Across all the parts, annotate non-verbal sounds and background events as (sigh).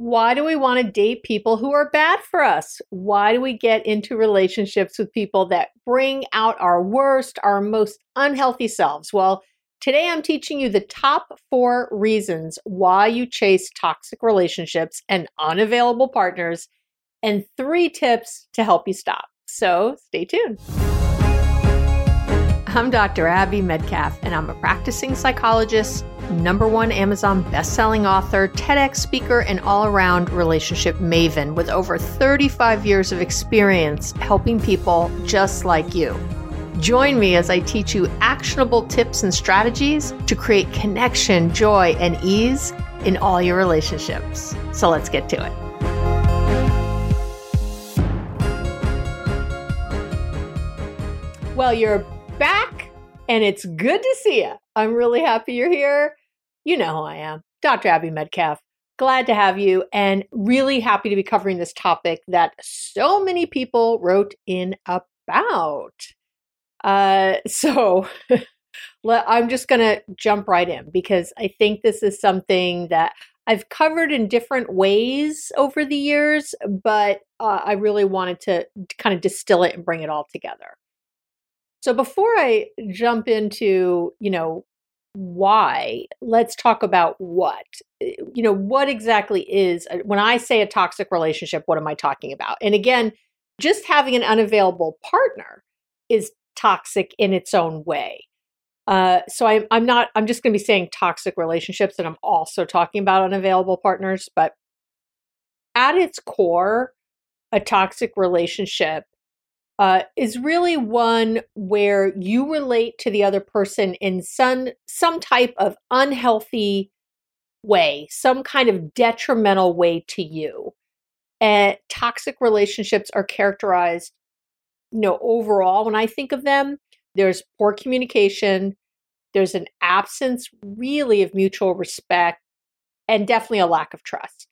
Why do we want to date people who are bad for us? Why do we get into relationships with people that bring out our worst, our most unhealthy selves? Well, today I'm teaching you the top four reasons why you chase toxic relationships and unavailable partners, and three tips to help you stop. So stay tuned. I'm Dr. Abby Medcalf, and I'm a practicing psychologist, number one Amazon best-selling author, TEDx speaker, and all-around relationship maven with over 35 years of experience helping people just like you. Join me as I teach you actionable tips and strategies to create connection, joy, and ease in all your relationships. So let's get to it. Well, you're back and it's good to see you. I'm really happy you're here. You know who I am, Dr. Abby Medcalf. Glad to have you and really happy to be covering this topic that so many people wrote in about. Uh, (laughs) so I'm just going to jump right in because I think this is something that I've covered in different ways over the years, but uh, I really wanted to kind of distill it and bring it all together. So before I jump into, you know, why, let's talk about what. Eh, you know, what exactly is when I say a toxic relationship, what am I talking about? And again, just having an unavailable partner is toxic in its own way. Uh, so I, I'm not. I'm just going to be saying toxic relationships, and I'm also talking about unavailable partners. But at its core, a toxic relationship uh, is really one where you relate to the other person in some some type of unhealthy way, some kind of detrimental way to you. And toxic relationships are characterized, you know, overall when I think of them, there's poor communication, there's an absence really of mutual respect, and definitely a lack of trust.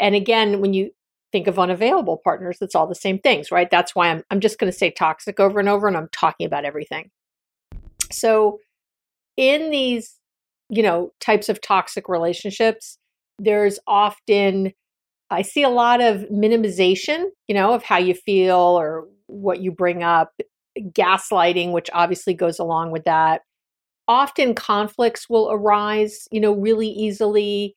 And again, when you think of unavailable partners, it's all the same things, right? That's why I'm I'm just going to say toxic over and over and I'm talking about everything. So in these, you know, types of toxic relationships, there's often I see a lot of minimization, you know, of how you feel or what you bring up, gaslighting, which obviously goes along with that. Often conflicts will arise, you know, really easily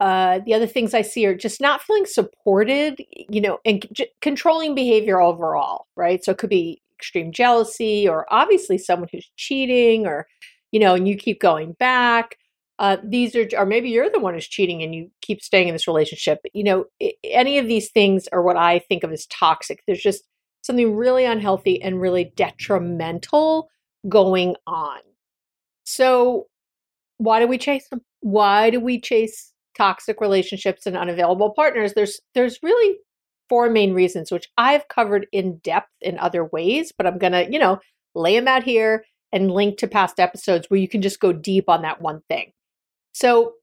uh, the other things I see are just not feeling supported, you know, and c- controlling behavior overall, right? So it could be extreme jealousy or obviously someone who's cheating or, you know, and you keep going back. Uh, these are, or maybe you're the one who's cheating and you keep staying in this relationship. You know, any of these things are what I think of as toxic. There's just something really unhealthy and really detrimental going on. So, why do we chase them? Why do we chase toxic relationships and unavailable partners, there's there's really four main reasons, which I've covered in depth in other ways, but I'm gonna, you know, lay them out here and link to past episodes where you can just go deep on that one thing. So,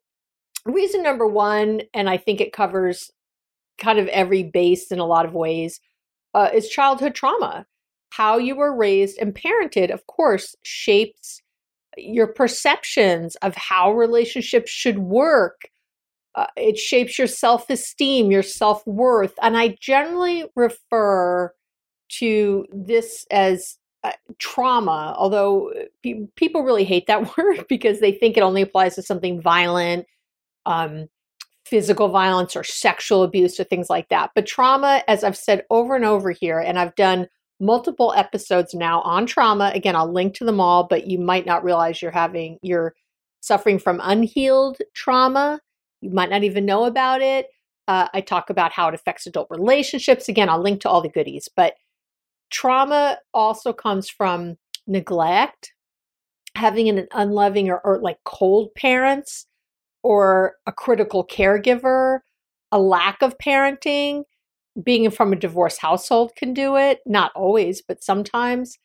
reason number one, and I think it covers kind of every base in a lot of ways, uh, is childhood trauma. How you were raised and parented, of course, shapes your perceptions of how relationships should work. Uh, it shapes your self esteem, your self worth. And I generally refer to this as uh, trauma, although uh, pe- people really hate that (laughs) word because they think it only applies to something violent, um, physical violence, or sexual abuse, or things like that. But trauma, as I've said over and over here, and I've done multiple episodes now on trauma. Again, I'll link to them all, but you might not realize you're having, you're suffering from unhealed trauma. You might not even know about it. Uh, I talk about how it affects adult relationships. Again, I'll link to all the goodies, but trauma also comes from neglect, having an unloving or, or like cold parents, or a critical caregiver, a lack of parenting, being from a divorced household can do it, not always, but sometimes.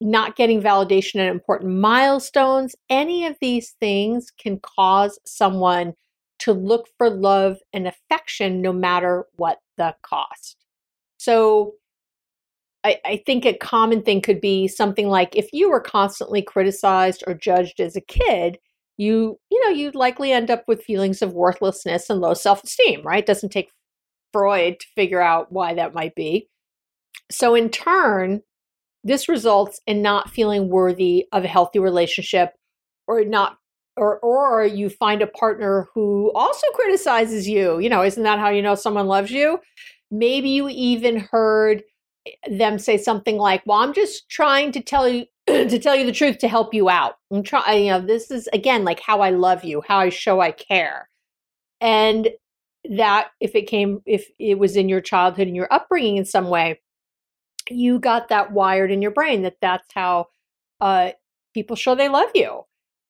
Not getting validation at important milestones, any of these things can cause someone to look for love and affection no matter what the cost. So, I, I, think a common thing could be something like if you were constantly criticized or judged as a kid, you you know you'd likely end up with feelings of worthlessness and low self-esteem, right? It doesn't take Freud to figure out why that might be. So, in turn, this results in not feeling worthy of a healthy relationship or not or or you find a partner who also criticizes you you know isn't that how you know someone loves you? Maybe you even heard them say something like well i'm just trying to tell you (clears throat) to tell you the truth to help you out. I'm trying you know this is again like how i love you how i show i care. And that if it came if it was in your childhood and your upbringing in some way you got that wired in your brain that that's how uh, people show they love you.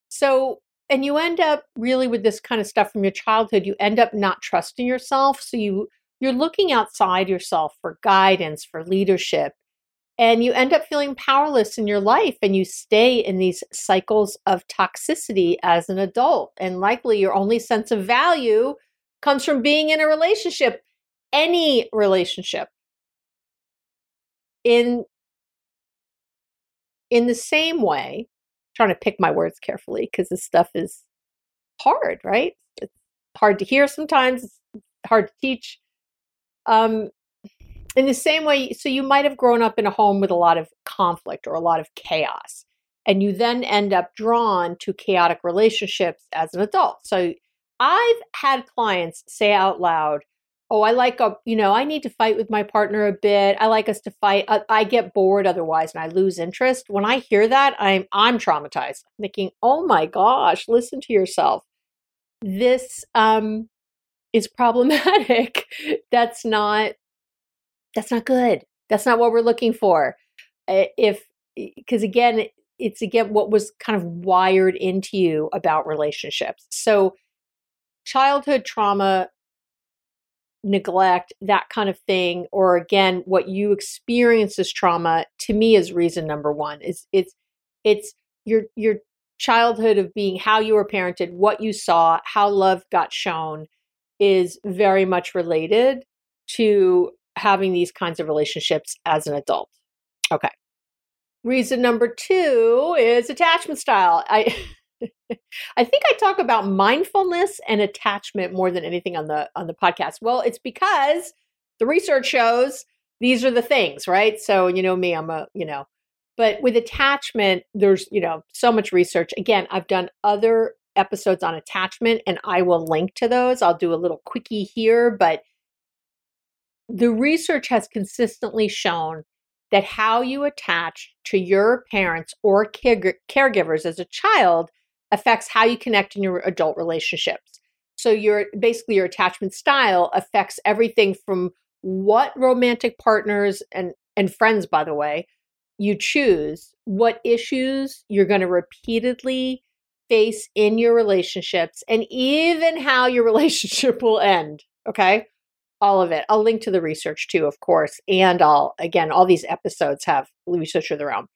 So and you end up really with this kind of stuff from your childhood you end up not trusting yourself so you you're looking outside yourself for guidance for leadership and you end up feeling powerless in your life and you stay in these cycles of toxicity as an adult and likely your only sense of value comes from being in a relationship, any relationship. In in the same way, trying to pick my words carefully because this stuff is hard, right? It's hard to hear sometimes, it's hard to teach. Um, in the same way, so you might have grown up in a home with a lot of conflict or a lot of chaos, and you then end up drawn to chaotic relationships as an adult. So I've had clients say out loud, "Oh, I like a, you know, I need to fight with my partner a bit. I like us to fight. I, I get bored otherwise and I lose interest." When I hear that, I'm I'm traumatized. I'm thinking, "Oh my gosh, listen to yourself. This um is problematic. (laughs) that's not that's not good. That's not what we're looking for." If because again, it's again what was kind of wired into you about relationships. So childhood trauma, neglect, that kind of thing, or again, what you experience as trauma, to me is reason number one. Is it's it's your your childhood of being how you were parented, what you saw, how love got shown is very much related to having these kinds of relationships as an adult. Okay. Reason number two is attachment style. I (laughs) (laughs) I think I talk about mindfulness and attachment more than anything on the on the podcast. Well, it's because the research shows these are the things, right? So, you know me, I'm a, you know, but with attachment, there's, you know, so much research. Again, I've done other episodes on attachment and I will link to those. I'll do a little quickie here, but the research has consistently shown that how you attach to your parents or care- caregivers as a child affects how you connect in your adult relationships. So your basically your attachment style affects everything from what romantic partners and and friends by the way you choose, what issues you're going to repeatedly face in your relationships and even how your (laughs) relationship will end, okay? All of it. I'll link to the research too, of course, and I'll again all these episodes have research of their own.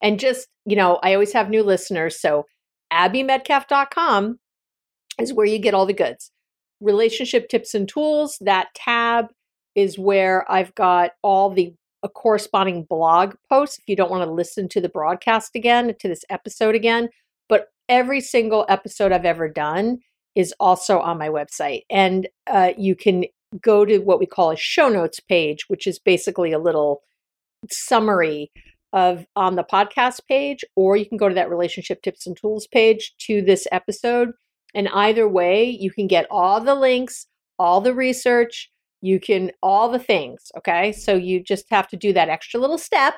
And just, you know, I always have new listeners, so abbymedcalf.com. is where you get all the goods. Relationship tips and tools, that tab is where I've got all the a corresponding blog posts if you don't want to listen to the broadcast again, to this episode again. But every single episode I've ever done is also on my website. And uh, you can go to what we call a show notes page, which is basically a little summary of on the podcast page, or you can go to that relationship tips and tools page to this episode. And either way, you can get all the links, all the research, you can all the things. Okay. So you just have to do that extra little step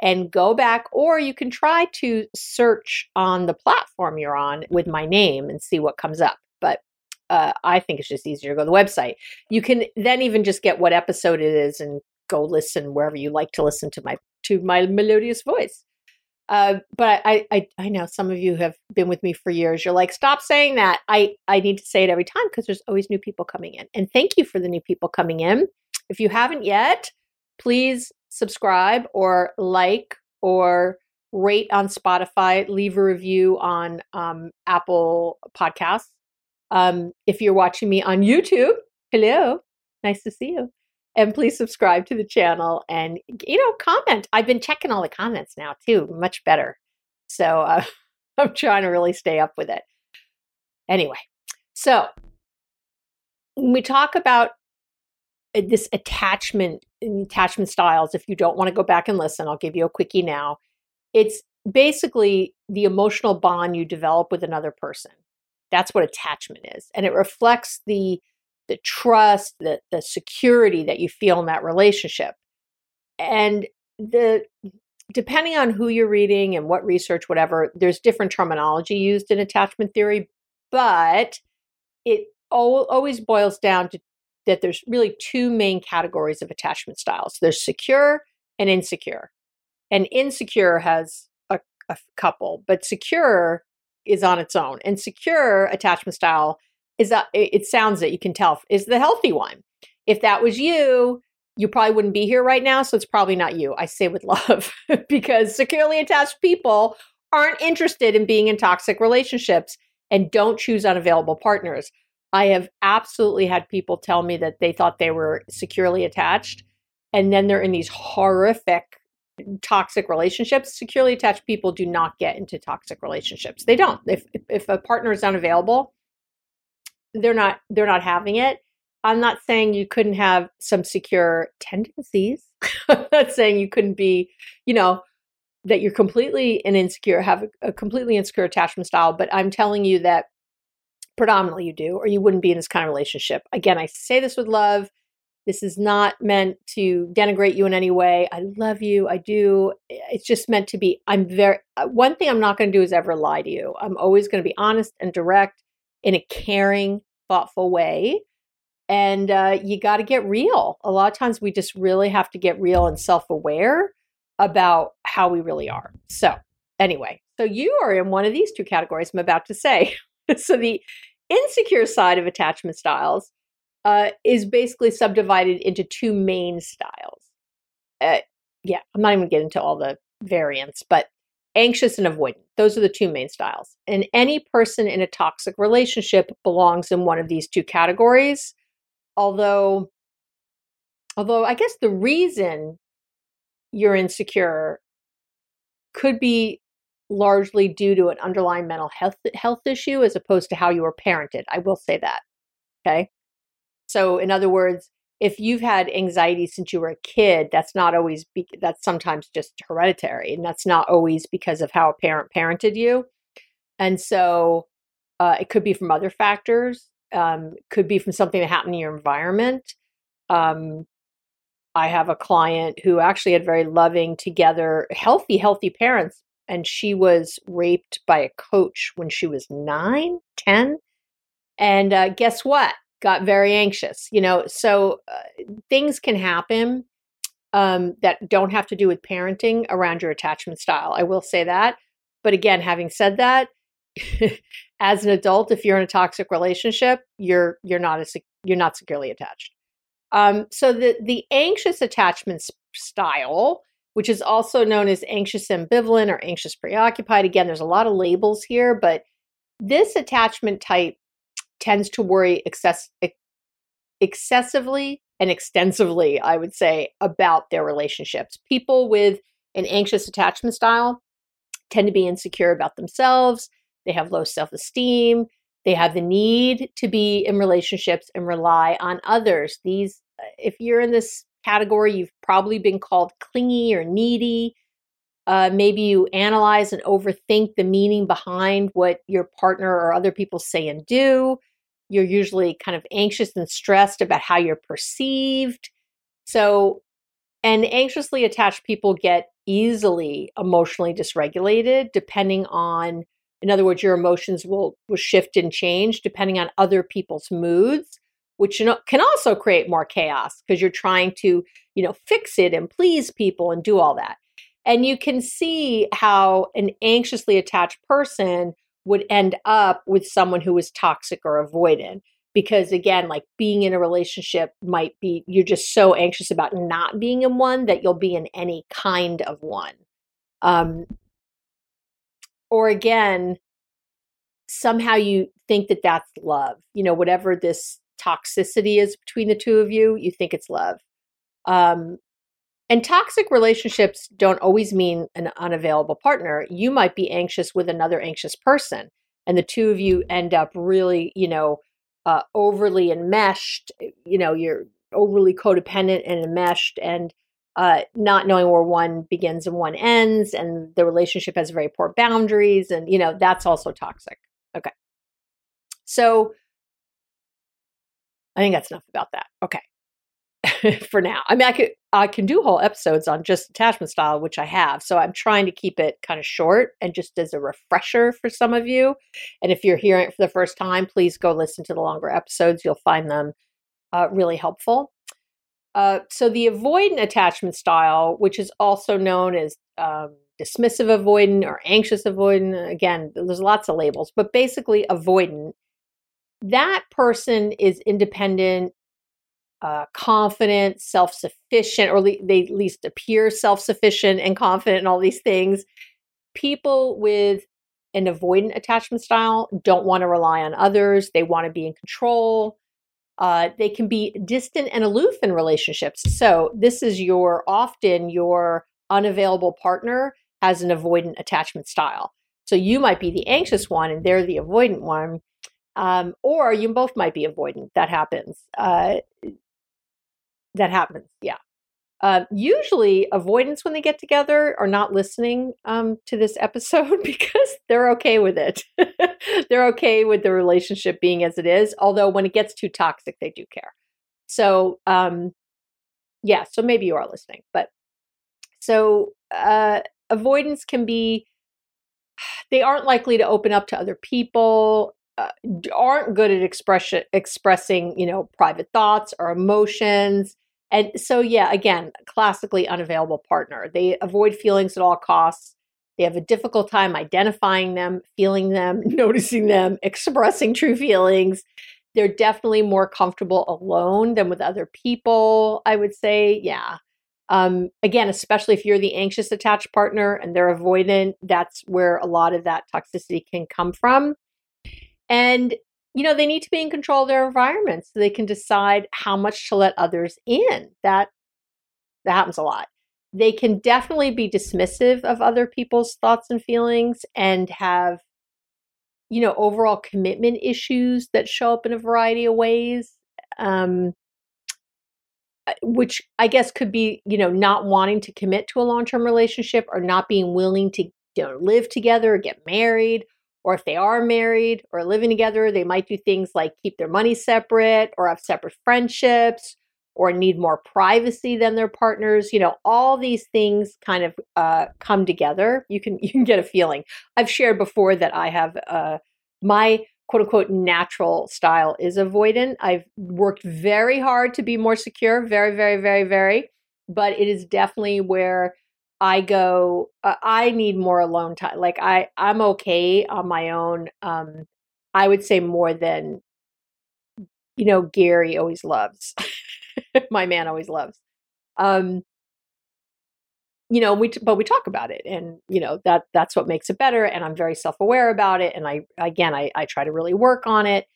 and go back, or you can try to search on the platform you're on with my name and see what comes up. But uh, I think it's just easier to go to the website. You can then even just get what episode it is and go listen wherever you like to listen to my to my melodious voice. Uh, but I, I, I know some of you have been with me for years. You're like, stop saying that. I, I need to say it every time because there's always new people coming in. And thank you for the new people coming in. If you haven't yet, please subscribe or like or rate on Spotify, leave a review on um, Apple Podcasts. Um, if you're watching me on YouTube, hello, nice to see you. And please subscribe to the channel and, you know, comment. I've been checking all the comments now too, much better. So uh, (laughs) I'm trying to really stay up with it. Anyway, so when we talk about uh, this attachment and attachment styles if you don't want to go back and listen i'll give you a quickie now it's basically the emotional bond you develop with another person that's what attachment is and it reflects the the trust the the security that you feel in that relationship and the depending on who you're reading and what research whatever there's different terminology used in attachment theory but it always boils down to that there's really two main categories of attachment styles there's secure and insecure. And insecure has a, a couple, but secure is on its own. And secure attachment style is that it sounds that you can tell is the healthy one. If that was you, you probably wouldn't be here right now. So it's probably not you. I say with (laughs) love because securely attached people aren't interested in being in toxic relationships and don't choose unavailable partners. I have absolutely had people tell me that they thought they were securely attached and then they're in these horrific toxic relationships. Securely attached people do not get into toxic relationships. They don't. If if a partner is unavailable, they're not they're not having it. I'm not saying you couldn't have some secure tendencies. (laughs) I'm not saying you couldn't be, you know, that you're completely an insecure, have a, a completely insecure attachment style, but I'm telling you that predominantly you do, or you wouldn't be in this kind of relationship. Again, I say this with love. This is not meant to denigrate you in any way. I love you. I do. It's just meant to be. I'm very, uh, one thing I'm not going to do is ever lie to you. I'm always going to be honest and direct in a caring, thoughtful way. And uh, you got to get real. A lot of times we just really have to get real and self aware about how we really are. So, anyway, so you are in one of these two categories I'm about to say. (laughs) so, the insecure side of attachment styles uh, is basically subdivided into two main styles. Uh, yeah, I'm not even getting into all the variants, but anxious and avoidant. Those are the two main styles. And any person in a toxic relationship belongs in one of these two categories. Although, although I guess the reason you're insecure could be largely due to an underlying mental health health issue as opposed to how you were parented. I will say that. Okay. So in other words, if you've had anxiety since you were a kid, that's not always be, that's sometimes just hereditary and that's not always because of how a parent parented you. And so uh, it could be from other factors. Um, could be from something that happened in your environment. Um, I have a client who actually had very loving, together, healthy, healthy parents, and she was raped by a coach when she was nine, ten. And uh, guess what? Got very anxious, you know. So uh, things can happen um, that don't have to do with parenting around your attachment style. I will say that. But again, having said that, (laughs) as an adult, if you're in a toxic relationship, you're you're not a you're not securely attached. Um, so the the anxious attachment style which is also known as anxious ambivalent or anxious preoccupied. Again, there's a lot of labels here, but this attachment type tends to worry excess, excessively and extensively, I would say, about their relationships. People with an anxious attachment style tend to be insecure about themselves. They have low self esteem. They have the need to be in relationships and rely on others. These, if you're in this category, you've probably been called clingy or needy. Uh, maybe you analyze and overthink the meaning behind what your partner or other people say and do. You're usually kind of anxious and stressed about how you're perceived. So, and anxiously attached people get easily emotionally dysregulated depending on in other words your emotions will will shift and change depending on other people's moods which can also create more chaos because you're trying to you know fix it and please people and do all that and you can see how an anxiously attached person would end up with someone who is toxic or avoidant because again like being in a relationship might be you're just so anxious about not being in one that you'll be in any kind of one. Um or again somehow you think that that's love you know whatever this toxicity is between the two of you you think it's love. Um and toxic relationships don't always mean an unavailable partner you might be anxious with another anxious person and the two of you end up really you know uh, overly enmeshed. You know, you're overly codependent and enmeshed, and uh, not knowing where one begins and one ends, and the relationship has very poor boundaries, and you know that's also toxic. Okay, so I think that's enough about that. Okay, (laughs) for now. I mean, I could I can do whole episodes on just attachment style, which I have. So I'm trying to keep it kind of short and just as a refresher for some of you. And if you're hearing it for the first time, please go listen to the longer episodes. You'll find them uh, really helpful. Uh, so the avoidant attachment style, which is also known as um, dismissive avoidant or anxious avoidant, again, there's lots of labels, but basically avoidant. That person is independent uh, confident, self sufficient, or le- they at least appear self sufficient and confident and all these things. People with an avoidant attachment style don't want to rely on others, they want to be in control. Uh, they can be distant and aloof in relationships. So, this is your often your unavailable partner has an avoidant attachment style. So, you might be the anxious one and they're the avoidant one. Um, or you both might be avoidant. That happens. Uh, that happens. Yeah. Uh, usually, avoidance when they get together are not listening um, to this episode (laughs) because they're okay with it. (laughs) they're okay with the relationship being as it is. Although, when it gets too toxic, they do care. So, um, yeah, so maybe you are listening. But so, uh, avoidance can be, (sighs) they aren't likely to open up to other people. Uh, aren't good at expression expressing you know private thoughts or emotions and so, yeah, again, classically unavailable partner. They avoid feelings at all costs. They have a difficult time identifying them, feeling them, (laughs) noticing them, expressing true feelings. They're definitely more comfortable alone than with other people, I would say. Yeah. Um, again, especially if you're the anxious attached partner and they're avoidant, that's where a lot of that toxicity can come from. And you know, they need to be in control of their environment so they can decide how much to let others in. That that happens a lot. They can definitely be dismissive of other people's thoughts and feelings and have you know, overall commitment issues that show up in a variety of ways. Um, uh, which I guess could be, you know, not wanting to commit to a long term relationship or not being willing to you know, live together or get married or if they are married or living together, they might do things like keep their money separate or have separate friendships or need more privacy than their partners. You know, all these things kind of uh, come together. You can (laughs) you can get a feeling. I've shared before that I have uh, my quote unquote natural style is avoidant. I've worked very hard to be more secure, very, very, very, very. But it is definitely where I go, uh, I need more alone time. Like I, I'm okay on my own. Um, I would say more than, you know, Gary always loves. (laughs) my man always loves. Um, you know, we, but we talk about it and, you know, that, that's what makes it better. And I'm very self-aware about it. And I, again, I, I try to really work on it.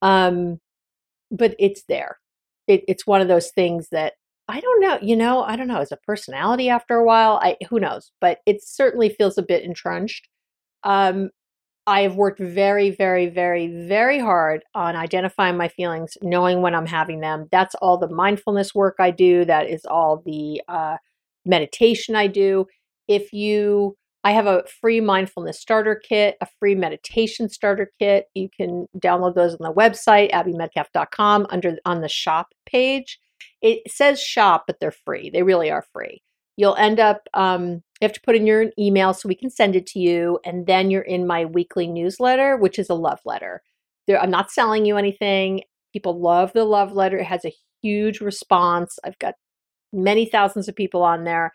Um, but it's there. It, it's one of those things that I don't know, you know, I don't know, as a personality after a while, I who knows, but it certainly feels a bit entrenched. Um, I have worked very, very, very, very hard on identifying my feelings, knowing when I'm having them. That's all the mindfulness work I do. That is all the uh, meditation I do. If you, I have a free mindfulness starter kit, a free meditation starter kit. You can download those on the website, abbymedcalf.com, under on the shop page. It says shop, but they're free. They really are free. You'll end up, um, you have to put in your email so we can send it to you. And then you're in my weekly newsletter, which is a love letter. There, I'm not selling you anything. People love the love letter. It has a huge response. I've got many thousands of people on there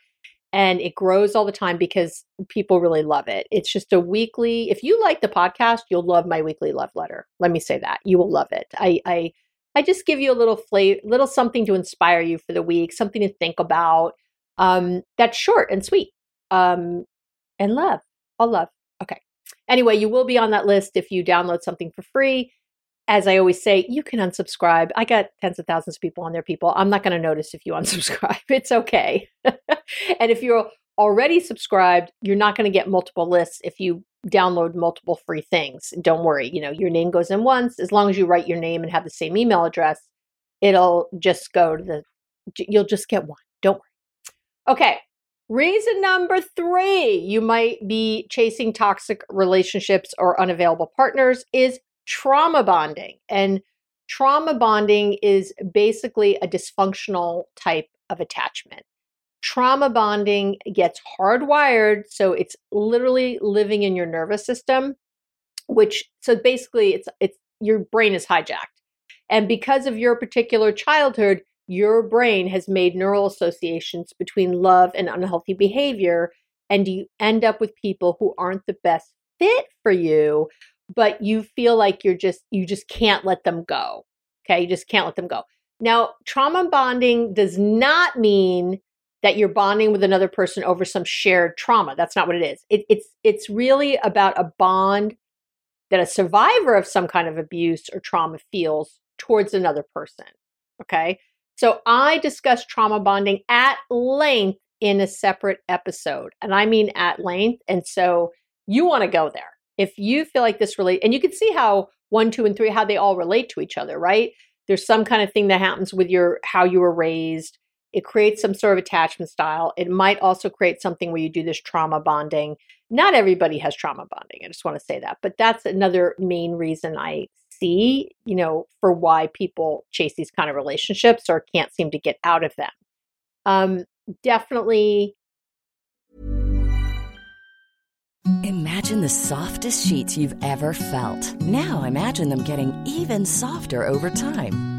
and it grows all the time because people really love it. It's just a weekly. If you like the podcast, you'll love my weekly love letter. Let me say that you will love it. I I I just give you a little flavor, little something to inspire you for the week, something to think about. Um, that's short and sweet. Um, and love, all love. Okay. Anyway, you will be on that list if you download something for free. As I always say, you can unsubscribe. I got tens of thousands of people on there, people. I'm not going to notice if you (laughs) unsubscribe. It's okay. (laughs) and if you're already subscribed, you're not going to get multiple lists if you download multiple free things. Don't worry, you know, your name goes in once. As long as you write your name and have the same email address, it'll just go to the, you'll just get one. Don't worry. Okay. Reason number three you might be chasing toxic relationships or unavailable partners is trauma bonding. And trauma bonding is basically a dysfunctional type of attachment trauma bonding gets hardwired so it's literally living in your nervous system which so basically it's it's your brain is hijacked. And because of your particular childhood your brain has made neural associations between love and unhealthy behavior and you end up with people who aren't the best fit for you but you feel like you're just you just can't let them go okay? You just can't let them go. Now trauma bonding does not mean that you're bonding with another person over some shared trauma. That's not what it is. It, it's it's really about a bond that a survivor of some kind of abuse or trauma feels towards another person. Okay. So I discussed trauma bonding at length in a separate episode. And I mean at length. And so you want to go there. If you feel like this relate, and you can see how one, two, and three, how they all relate to each other, right? There's some kind of thing that happens with your how you were raised it creates some sort of attachment style. It might also create something where you do this trauma bonding. Not everybody has trauma bonding. I just want to say that. But that's another main reason I see, you know, for why people chase these kind of relationships or can't seem to get out of them. Um, definitely. Imagine the softest sheets you've ever felt. Now imagine them getting even softer over time.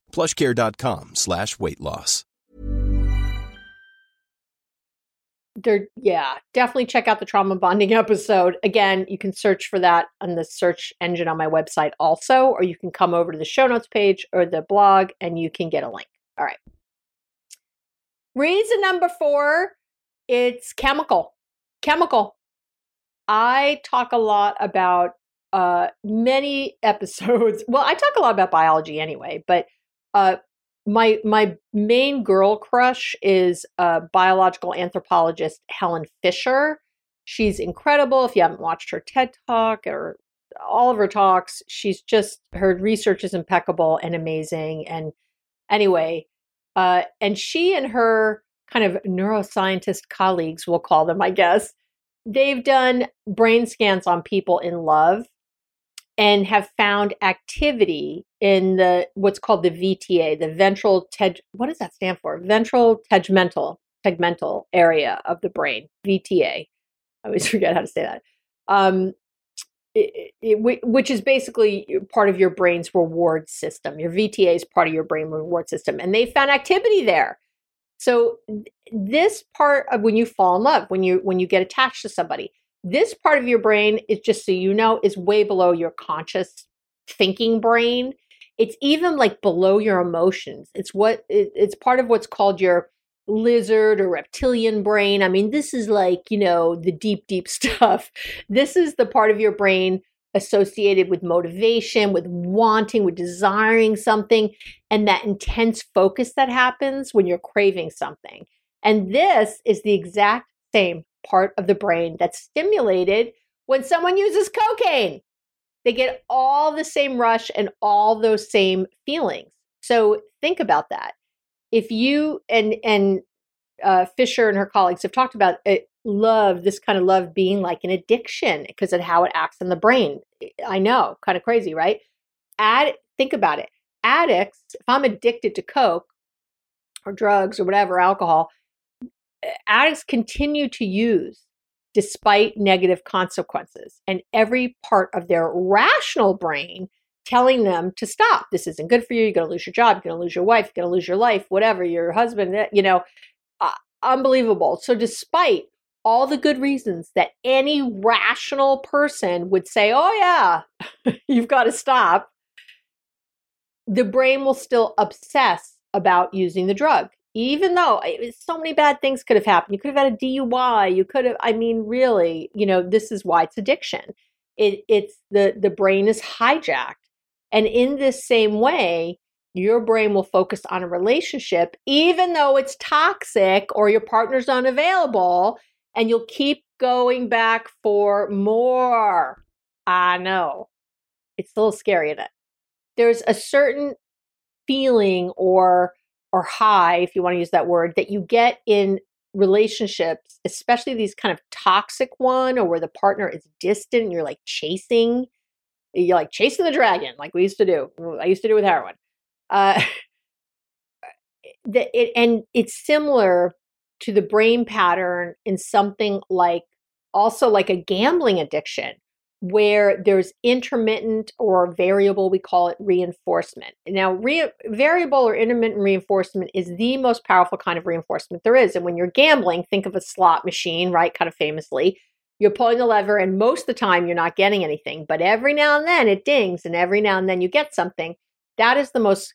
plushcare.com slash weight loss. There, yeah, definitely check out the trauma bonding (laughs) episode. Again, you can search for that on the search engine on my website also, or you can come over to the show notes page or the blog and you can get a link. All right. Reason number four, it's chemical. Chemical. I talk a lot about uh, many (laughs) episodes. Well, I talk a lot about biology anyway, but uh, my my main girl crush is a biological anthropologist Helen Fisher. She's incredible. If you haven't watched her TED Talk or all of her talks, she's just her research is impeccable and amazing. And anyway, uh, and she and her kind of neuroscientist colleagues, we'll call them, I guess, they've done brain scans on people in love and have found activity in the what's called the VTA, the ventral teg. What does that stand for? Ventral tegmental tegmental area of the brain, VTA. I always (laughs) forget how to say that. Um, it, it, which is basically part of your brain's reward system. Your VTA is part of your brain reward system, and they found activity there. So this part of when you fall in love, when you when you get attached to somebody, this part of your brain is just so you know is way below your conscious thinking brain. It's even like below your emotions. It's what it, it's part of what's called your lizard or reptilian brain. I mean, this is like, you know, the deep, deep (laughs) stuff. This is the part of your brain associated with motivation, with wanting, with desiring something, and that intense focus that happens when you're craving something. And this is the exact same part of the brain that's stimulated when someone uses cocaine. They get all the same rush and all those same feelings. So think about that if you and and uh, Fisher and her colleagues have talked about it, love this kind of love being like an addiction because of how it acts in the brain. I know, kind of crazy, right? Add think about it. Addicts, if I'm addicted to coke or drugs or whatever, alcohol, addicts continue to use despite negative consequences. And every part of their rational brain telling them to stop. This isn't good for you. You're going to lose your job. You're going to lose your wife. You're going to lose your life, whatever, your husband, eh, you know, uh, unbelievable. So, despite all the good reasons that any rational person would say, oh, yeah, (laughs) you've got to stop, the brain will still obsess about using the drug. Even though eh, so many bad things could have happened. You could have had a DUI. You could have, I mean, really, you know, this is why it's addiction. It, it's the the brain is hijacked and in this same way, your brain will focus on a relationship, even though it's toxic or your partner's unavailable, and you'll keep going back for more. I know. It's a little scary, it? There's a certain feeling or or high, if you want to use that word, that you get in relationships, especially these kind of toxic one or where the partner is distant and you're like chasing you're like chasing the dragon, like we used to do. I used to do with heroin. Uh, (laughs) the, it, and it's similar to the brain pattern in something like also like a gambling addiction where there's intermittent or variable we call it reinforcement. Now re- variable or intermittent reinforcement is the most powerful kind of reinforcement there is and when you're gambling think of a slot machine right kind of famously. You're pulling the lever and most of the time you're not getting anything but every now and then it dings and every now and then you get something. That is the most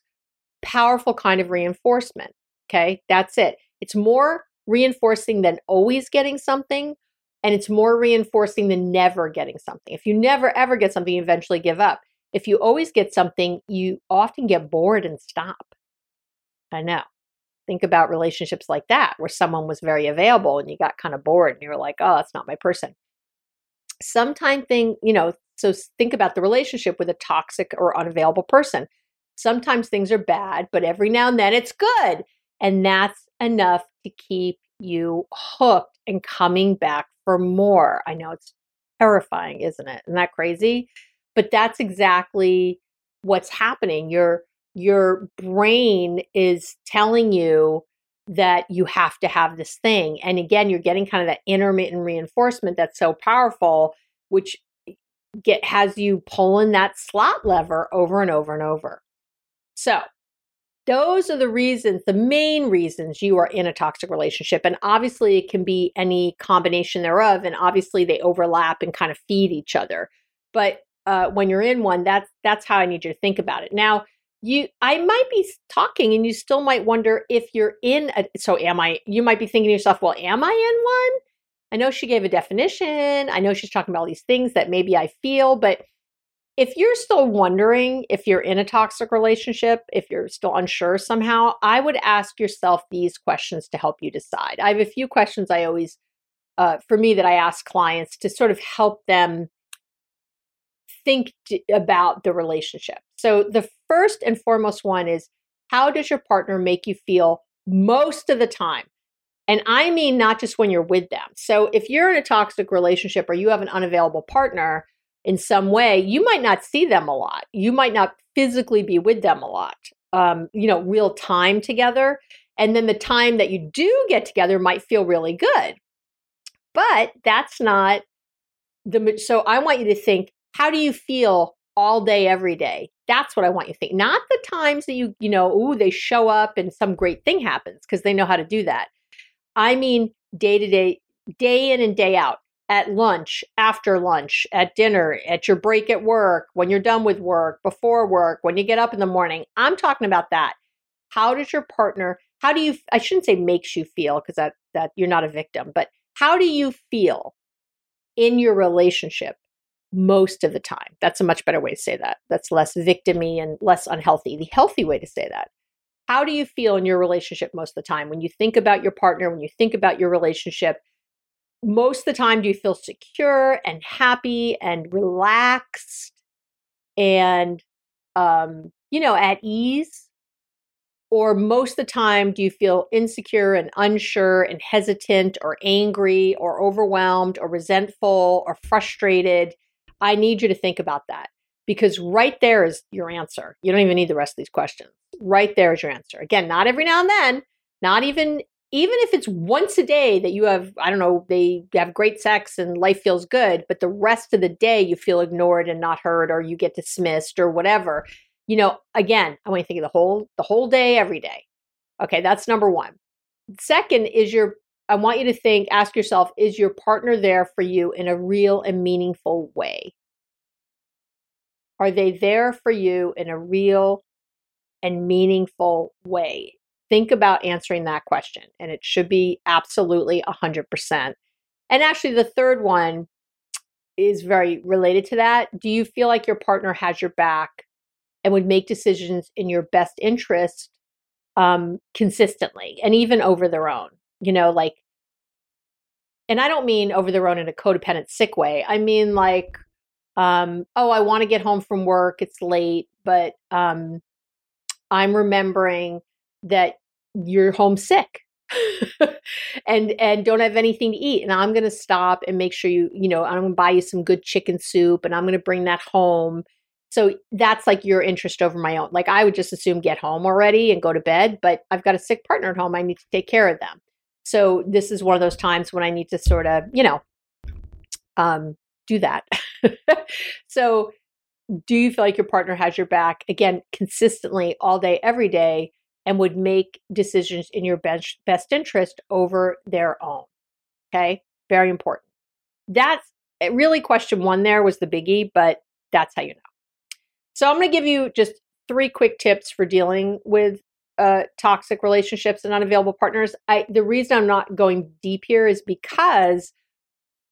powerful kind of reinforcement okay? That's it. It's more reinforcing than always getting something and it's more reinforcing than never getting something. If you never ever get something you eventually give up. If you always get something you often get bored and stop. I know. Think about relationships like that where someone was very available and you got kind of bored and you were like oh that's not my person. Sometime thing you know so think about the relationship with a toxic or unavailable person. Sometimes things are bad but every now and then it's good and that's enough to keep you hooked and coming back for more i know it's terrifying isn't it isn't that crazy but that's exactly what's happening you're your brain is telling you that you have to have this thing. And again, you're getting kind of that intermittent reinforcement that's so powerful, which get has you pulling that slot lever over and over and over. So, those are the reasons, the main reasons you are in a toxic relationship. And obviously, it can be any combination thereof. And obviously, they overlap and kind of feed each other. But uh, when you're in one, that's that's how I need you to think about it. Now, you i might be talking and you still might wonder if you're in a, so am i you might be thinking to yourself well am i in one i know she gave a definition i know she's talking about all these things that maybe i feel but if you're still wondering if you're in a toxic relationship if you're still unsure somehow i would ask yourself these questions to help you decide i have a few questions i always uh, for me that i ask clients to sort of help them think about the relationship. So, the first and foremost one is how does your partner make you feel most of the time? And I mean not just when you're with them. So if you're in a toxic relationship or you have an unavailable partner in some way, you might not see them a lot. You might not physically be with them a lot, um, you know, real time together. And then the time that you do get together might feel really good. But that's not the so I want you to think how do you feel all day every day? That's what I want you to think. Not the times that you, you know, ooh, they show up and some great thing happens because they know how to do that. I mean day to day, day in and day out, at lunch, after lunch, at dinner, at your break at work, when you're done with work, before work, when you get up in the morning. I'm talking about that. How does your partner, how do you I shouldn't say makes you feel because that that you're not a victim, but how do you feel in your relationship most of the time? That's a much better way to say that. That's less victimy and less unhealthy. The healthy way to say that how do you feel in your relationship most of the time? When you think about your partner, when you think about your relationship, most of the time do you feel secure and happy and relaxed and um, you know, at ease? Or most of the time do you feel insecure and unsure and hesitant or angry or overwhelmed or resentful or frustrated? I need you to think about that because right there is your answer. You don't even need the rest of these questions right there is your answer. Again, not every now and then, not even even if it's once a day that you have, I don't know, they have great sex and life feels good, but the rest of the day you feel ignored and not heard or you get dismissed or whatever. You know, again, I want you to think of the whole the whole day every day. Okay, that's number 1. Second is your I want you to think ask yourself is your partner there for you in a real and meaningful way? Are they there for you in a real and meaningful way? Think about answering that question, and it should be absolutely 100%. And actually, the third one is very related to that. Do you feel like your partner has your back and would make decisions in your best interest um, consistently and even over their own? You know, like, and I don't mean over their own in a codependent, sick way. I mean, like, um, oh, I want to get home from work. It's late, but um, I'm remembering that you're homesick (laughs) and and don't have anything to eat and I'm going to stop and make sure you you know I'm going to buy you some good chicken soup and I'm going to bring that home. So that's like your interest over my own. Like I would just assume get home already and go to bed, but I've got a sick partner at home. I need to take care of them. So this is one of those times when I need to sort of, you know, um do that. (laughs) so do you feel like your partner has your back again consistently all day every day and would make decisions in your best best interest over their own okay? Very important. That's eh, really question one there was the biggie but that's how you know. So i'm going to give you just three quick tips for dealing with uh, toxic relationships and unavailable partners. I, the reason i'm not going deep here is because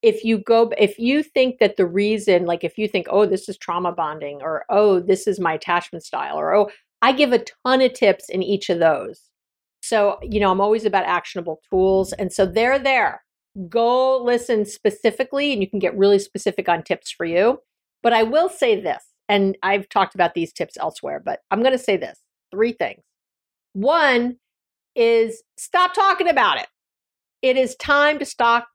if you go if you think that the reason like if you think oh this is trauma bonding or oh this is my attachment style or oh i give a ton of tips in each of those. So you know i'm always about actionable tools and so they're there. Go listen specifically and you can get really specific on tips for you. But i will say this and i've talked about these tips elsewhere but i'm going to say this three things. One is stop talking about it. It is time to stop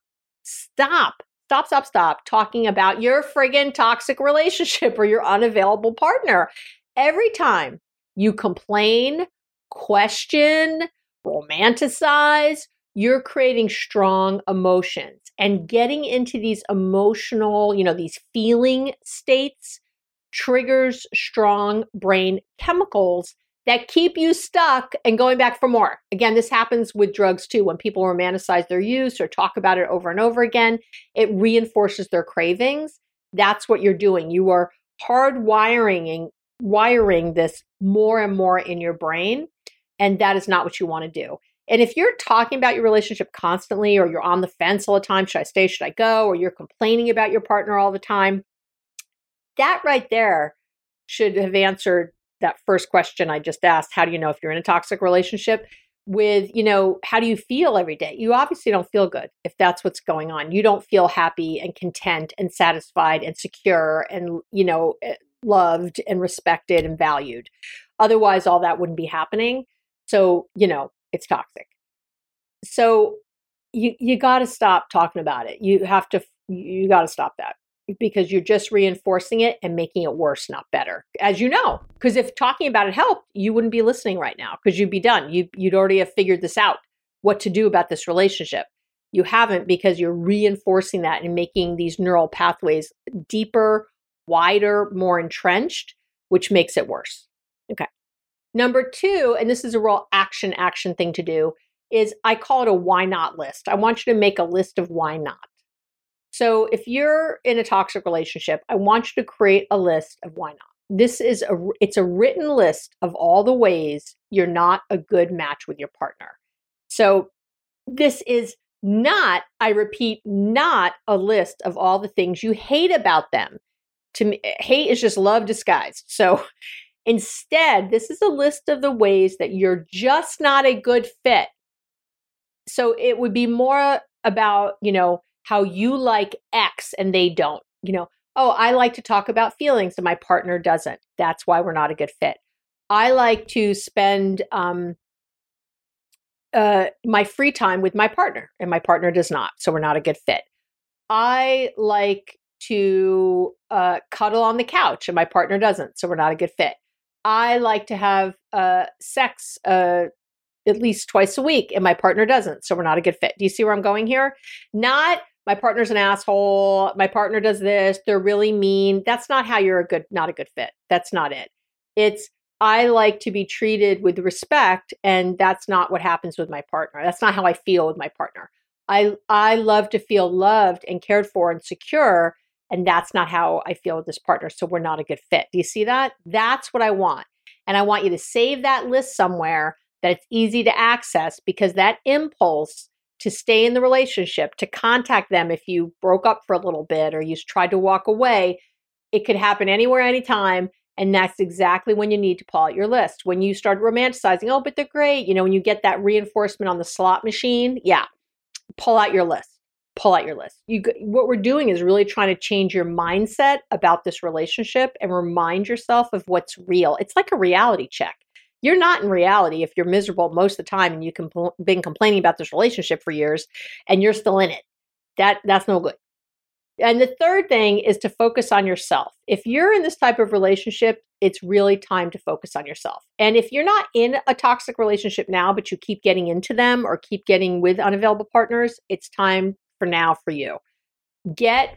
stop, stop, stop, stop talking about your friggin' toxic relationship or your unavailable partner. Every time you complain, question, romanticize, you're creating strong emotions and getting into these emotional, you know, these feeling states triggers strong brain chemicals that keep you stuck and going back for more. Again, this happens with drugs too. When people romanticize their use or talk about it over and over again, it reinforces their cravings. That's what you're doing. You are hardwiring wiring this more and more in your brain. And that is not what you want to do. And if you're talking about your relationship constantly, or you're on the fence all the time, should I stay, should I go, or you're complaining about your partner all the time, that right there should have answered that first question I just asked, how do you know if you're in a toxic relationship? With, you know, how do you feel every day? You obviously don't feel good if that's what's going on. You don't feel happy and content and satisfied and secure and, you know, eh, loved and respected and valued. Otherwise, all that wouldn't be happening. So, you know, it's toxic. So, you you got to stop talking about it. You have to you got to stop that because you're just reinforcing it and making it worse, not better. As you know, because if talking about it helped, you wouldn't be listening right now because you'd be done. You you'd already have figured this out, what to do about this relationship. You haven't because you're reinforcing that and making these neural pathways deeper, wider, more entrenched, which makes it worse. Okay. Number two, and this is a real action action thing to do, is I call it a why not list. I want you to make a list of why not. So if you're in a toxic relationship, I want you to create a list of why not. This is a it's a written list of all the ways you're not a good match with your partner. So this is not, I repeat, not a list of all the things you hate about them. To me, hate is just love disguised. So instead, this is a list of the ways that you're just not a good fit. So it would be more about, you know, how you like X and they don't. You know, oh, I like to talk about feelings and my partner doesn't. That's why we're not a good fit. I like to spend um, uh, my free time with my partner, and my partner does not. So we're not a good fit. I like to uh, cuddle on the couch, and my partner doesn't. So we're not a good fit. I like to have uh, sex uh, at least twice a week, and my partner doesn't. So we're not a good fit. Do you see where I'm going here? Not my partner's an asshole. My partner does this. They're really mean. That's not how you're a good, not a good fit. That's not it. It's I like to be treated with respect, and that's not what happens with my partner. That's not how I feel with my partner. I I love to feel loved and cared for and secure, and that's not how I feel with this partner. So we're not a good fit. Do you see that? That's what I want, and I want you to save that list somewhere that it's easy to access because that impulse to stay in the relationship, to contact them if you broke up for a little bit or you tried to walk away, it could happen anywhere, anytime. And that's exactly when you need to pull out your list. When you start romanticizing, oh, but they're great. You know, when you get that reinforcement on the slot machine, yeah, pull out your list. Pull out your list. You, what we're doing is really trying to change your mindset about this relationship and remind yourself of what's real. It's like a reality check you're not in reality if you're miserable most of the time and you've compl- been complaining about this relationship for years and you're still in it. That that's no good. And the third thing is to focus on yourself. If you're in this type of relationship, it's really time to focus on yourself. And if you're not in a toxic relationship now, but you keep getting into them or keep getting with unavailable partners, it's time for now for you. Get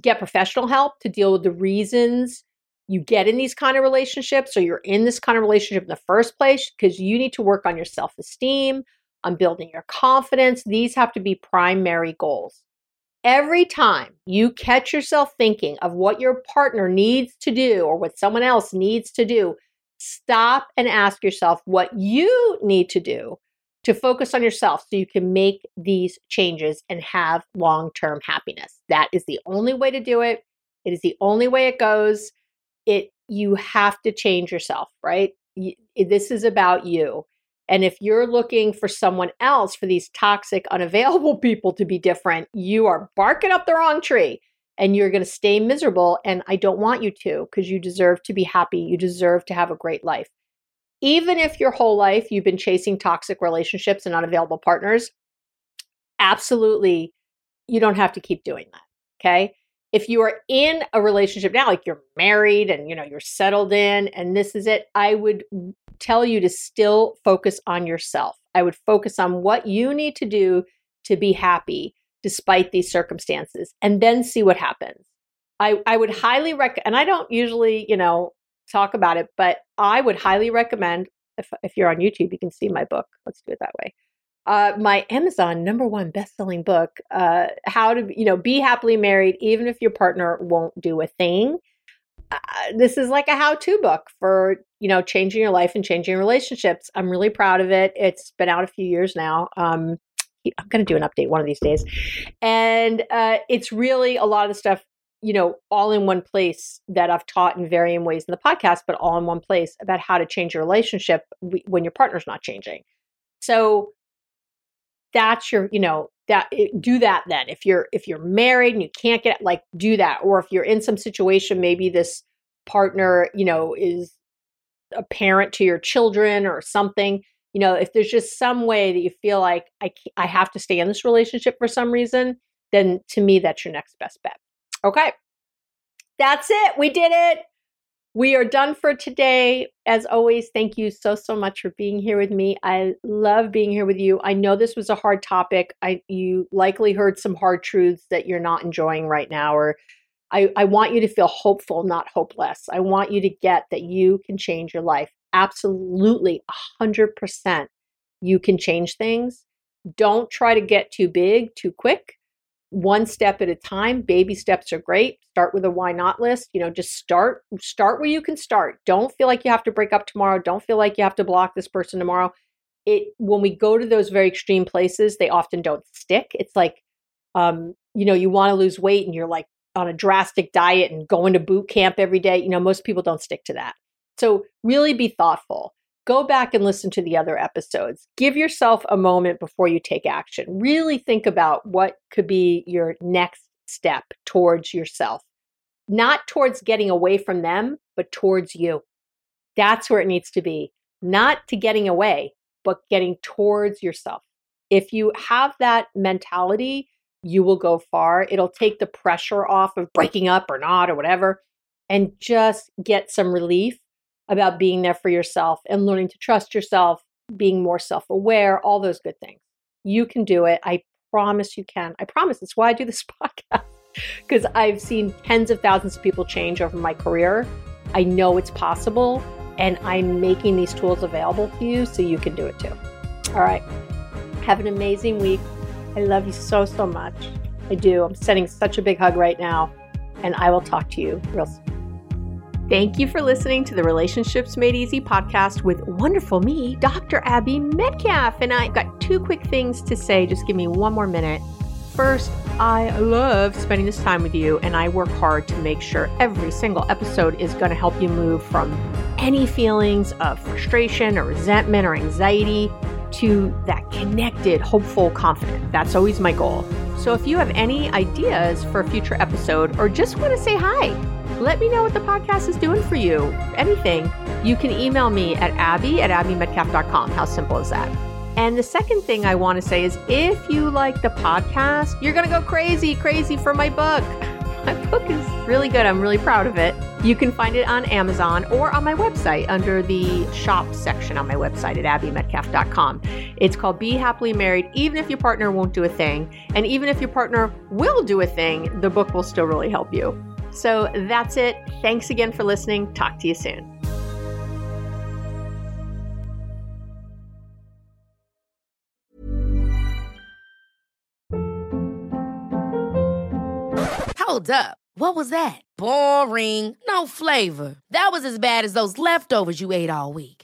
get professional help to deal with the reasons you get in these kind of relationships or you're in this kind of relationship in the first place because you need to work on your self esteem, on building your confidence. These have to be primary goals. Every time you catch yourself thinking of what your partner needs to do or what someone else needs to do, stop and ask yourself what you need to do to focus on yourself so you can make these changes and have long term happiness. That is the only way to do it. It is the only way it goes it you have to change yourself, right? You, this is about you. And if you're looking for someone else, for these toxic, unavailable (laughs) people to be different, you are barking up the wrong tree and you're going to stay miserable. And I don't want you to because you deserve to be happy. You deserve to have a great life. Even if your whole life you've been chasing toxic relationships and unavailable partners, absolutely, you don't have to keep doing that. Okay if you are in a relationship now like you're married and you know you're settled in and this is it i would tell you to still focus on yourself i would focus on what you need to do to be happy despite these circumstances and then see what happens i i would highly recommend and i don't usually you know talk about it but i would highly recommend if, if you're on youtube you can see my book let's do it that way uh, my Amazon number one best-selling book, uh, how to you know be happily married even if your partner won't do a thing. Uh, this is like a how-to book for you know changing your life and changing relationships. I'm really proud of it. It's been out a few years now. Um, I'm going to do an update one of these days, and uh, it's really a lot of the stuff you know all in one place that I've taught in varying ways in the podcast, but all in one place about how to change your relationship when your partner's not changing. So that's your you know that eh, do that then if you're if you're married and you can't get like do that or if you're in some situation maybe this partner you know is a parent to your children or something You know, if there's just some way that you feel like I, I have to stay in this relationship for some reason, then to me, that's your next best bet. Okay. That's it. We did it. We are done for today. As always, thank you so, so much for being here with me. I love being here with you. I know this was a hard topic. I you likely heard some hard truths that you're not enjoying right now, or I, I want you to feel hopeful, not hopeless. I want you to get that you can change your life. Absolutely, 100%. You can change things. Don't try to get too big too quick one step at a time. Baby steps are great. Start with a why not list. You know just start start where you can start. Don't feel like you have to break up tomorrow. Don't feel like you have to block this person tomorrow. It when we go to those very extreme places they often don't stick. It's like um you know you want to lose weight and you're like on a drastic diet and going to boot camp every day. You know most people don't stick to that. So really be thoughtful go back and listen to the other episodes. Give yourself a moment before you take action. Really think about what could be your next step towards yourself, not towards getting away from them, but towards you. That's where it needs to be, not to getting away, but getting towards yourself. If you have that mentality, you will go far. It'll take the pressure off of breaking up or not or whatever and just get some relief about being there for yourself and learning to trust yourself, being more self aware, all those good things. You can do it. I promise you can. I promise. That's why I do (laughs) this podcast because I've seen tens of thousands of people change over my career. I know it's possible, and I'm making these tools available to you so you can do it too. All right. Have an amazing week. I love you so, so much. I do. I'm sending such a big hug right now, and I will talk to you real soon. Thank you for listening to the Relationships Made Easy podcast with wonderful me, Dr. Abby Medcalf. And I've got two quick things to say. Just give me one more minute. First, I love spending this time with you, and I work hard to make sure every single episode is going to help you move from any feelings of frustration or resentment or anxiety to that connected, hopeful, confident. That's always my goal. So if you have any ideas for a future episode or just want to say hi, let me know what the podcast is doing for you. Anything. You can email me at abby at abbymedcalf.com. How simple is that? And the second thing I want to say is if you like the podcast, you're going to go crazy, crazy for my book. (laughs) My book is really good. I'm really proud of it. You can find it on Amazon or on my website under the shop section on my website at abbymedcalf.com. It's called Be Happily Married, even if your partner won't do a thing. And even if your partner will do a thing, the book will still really help you. So that's it. Thanks again for listening. Talk to you soon. Hold up. What was that? Boring. No flavor. That was as bad as those leftovers you ate all week.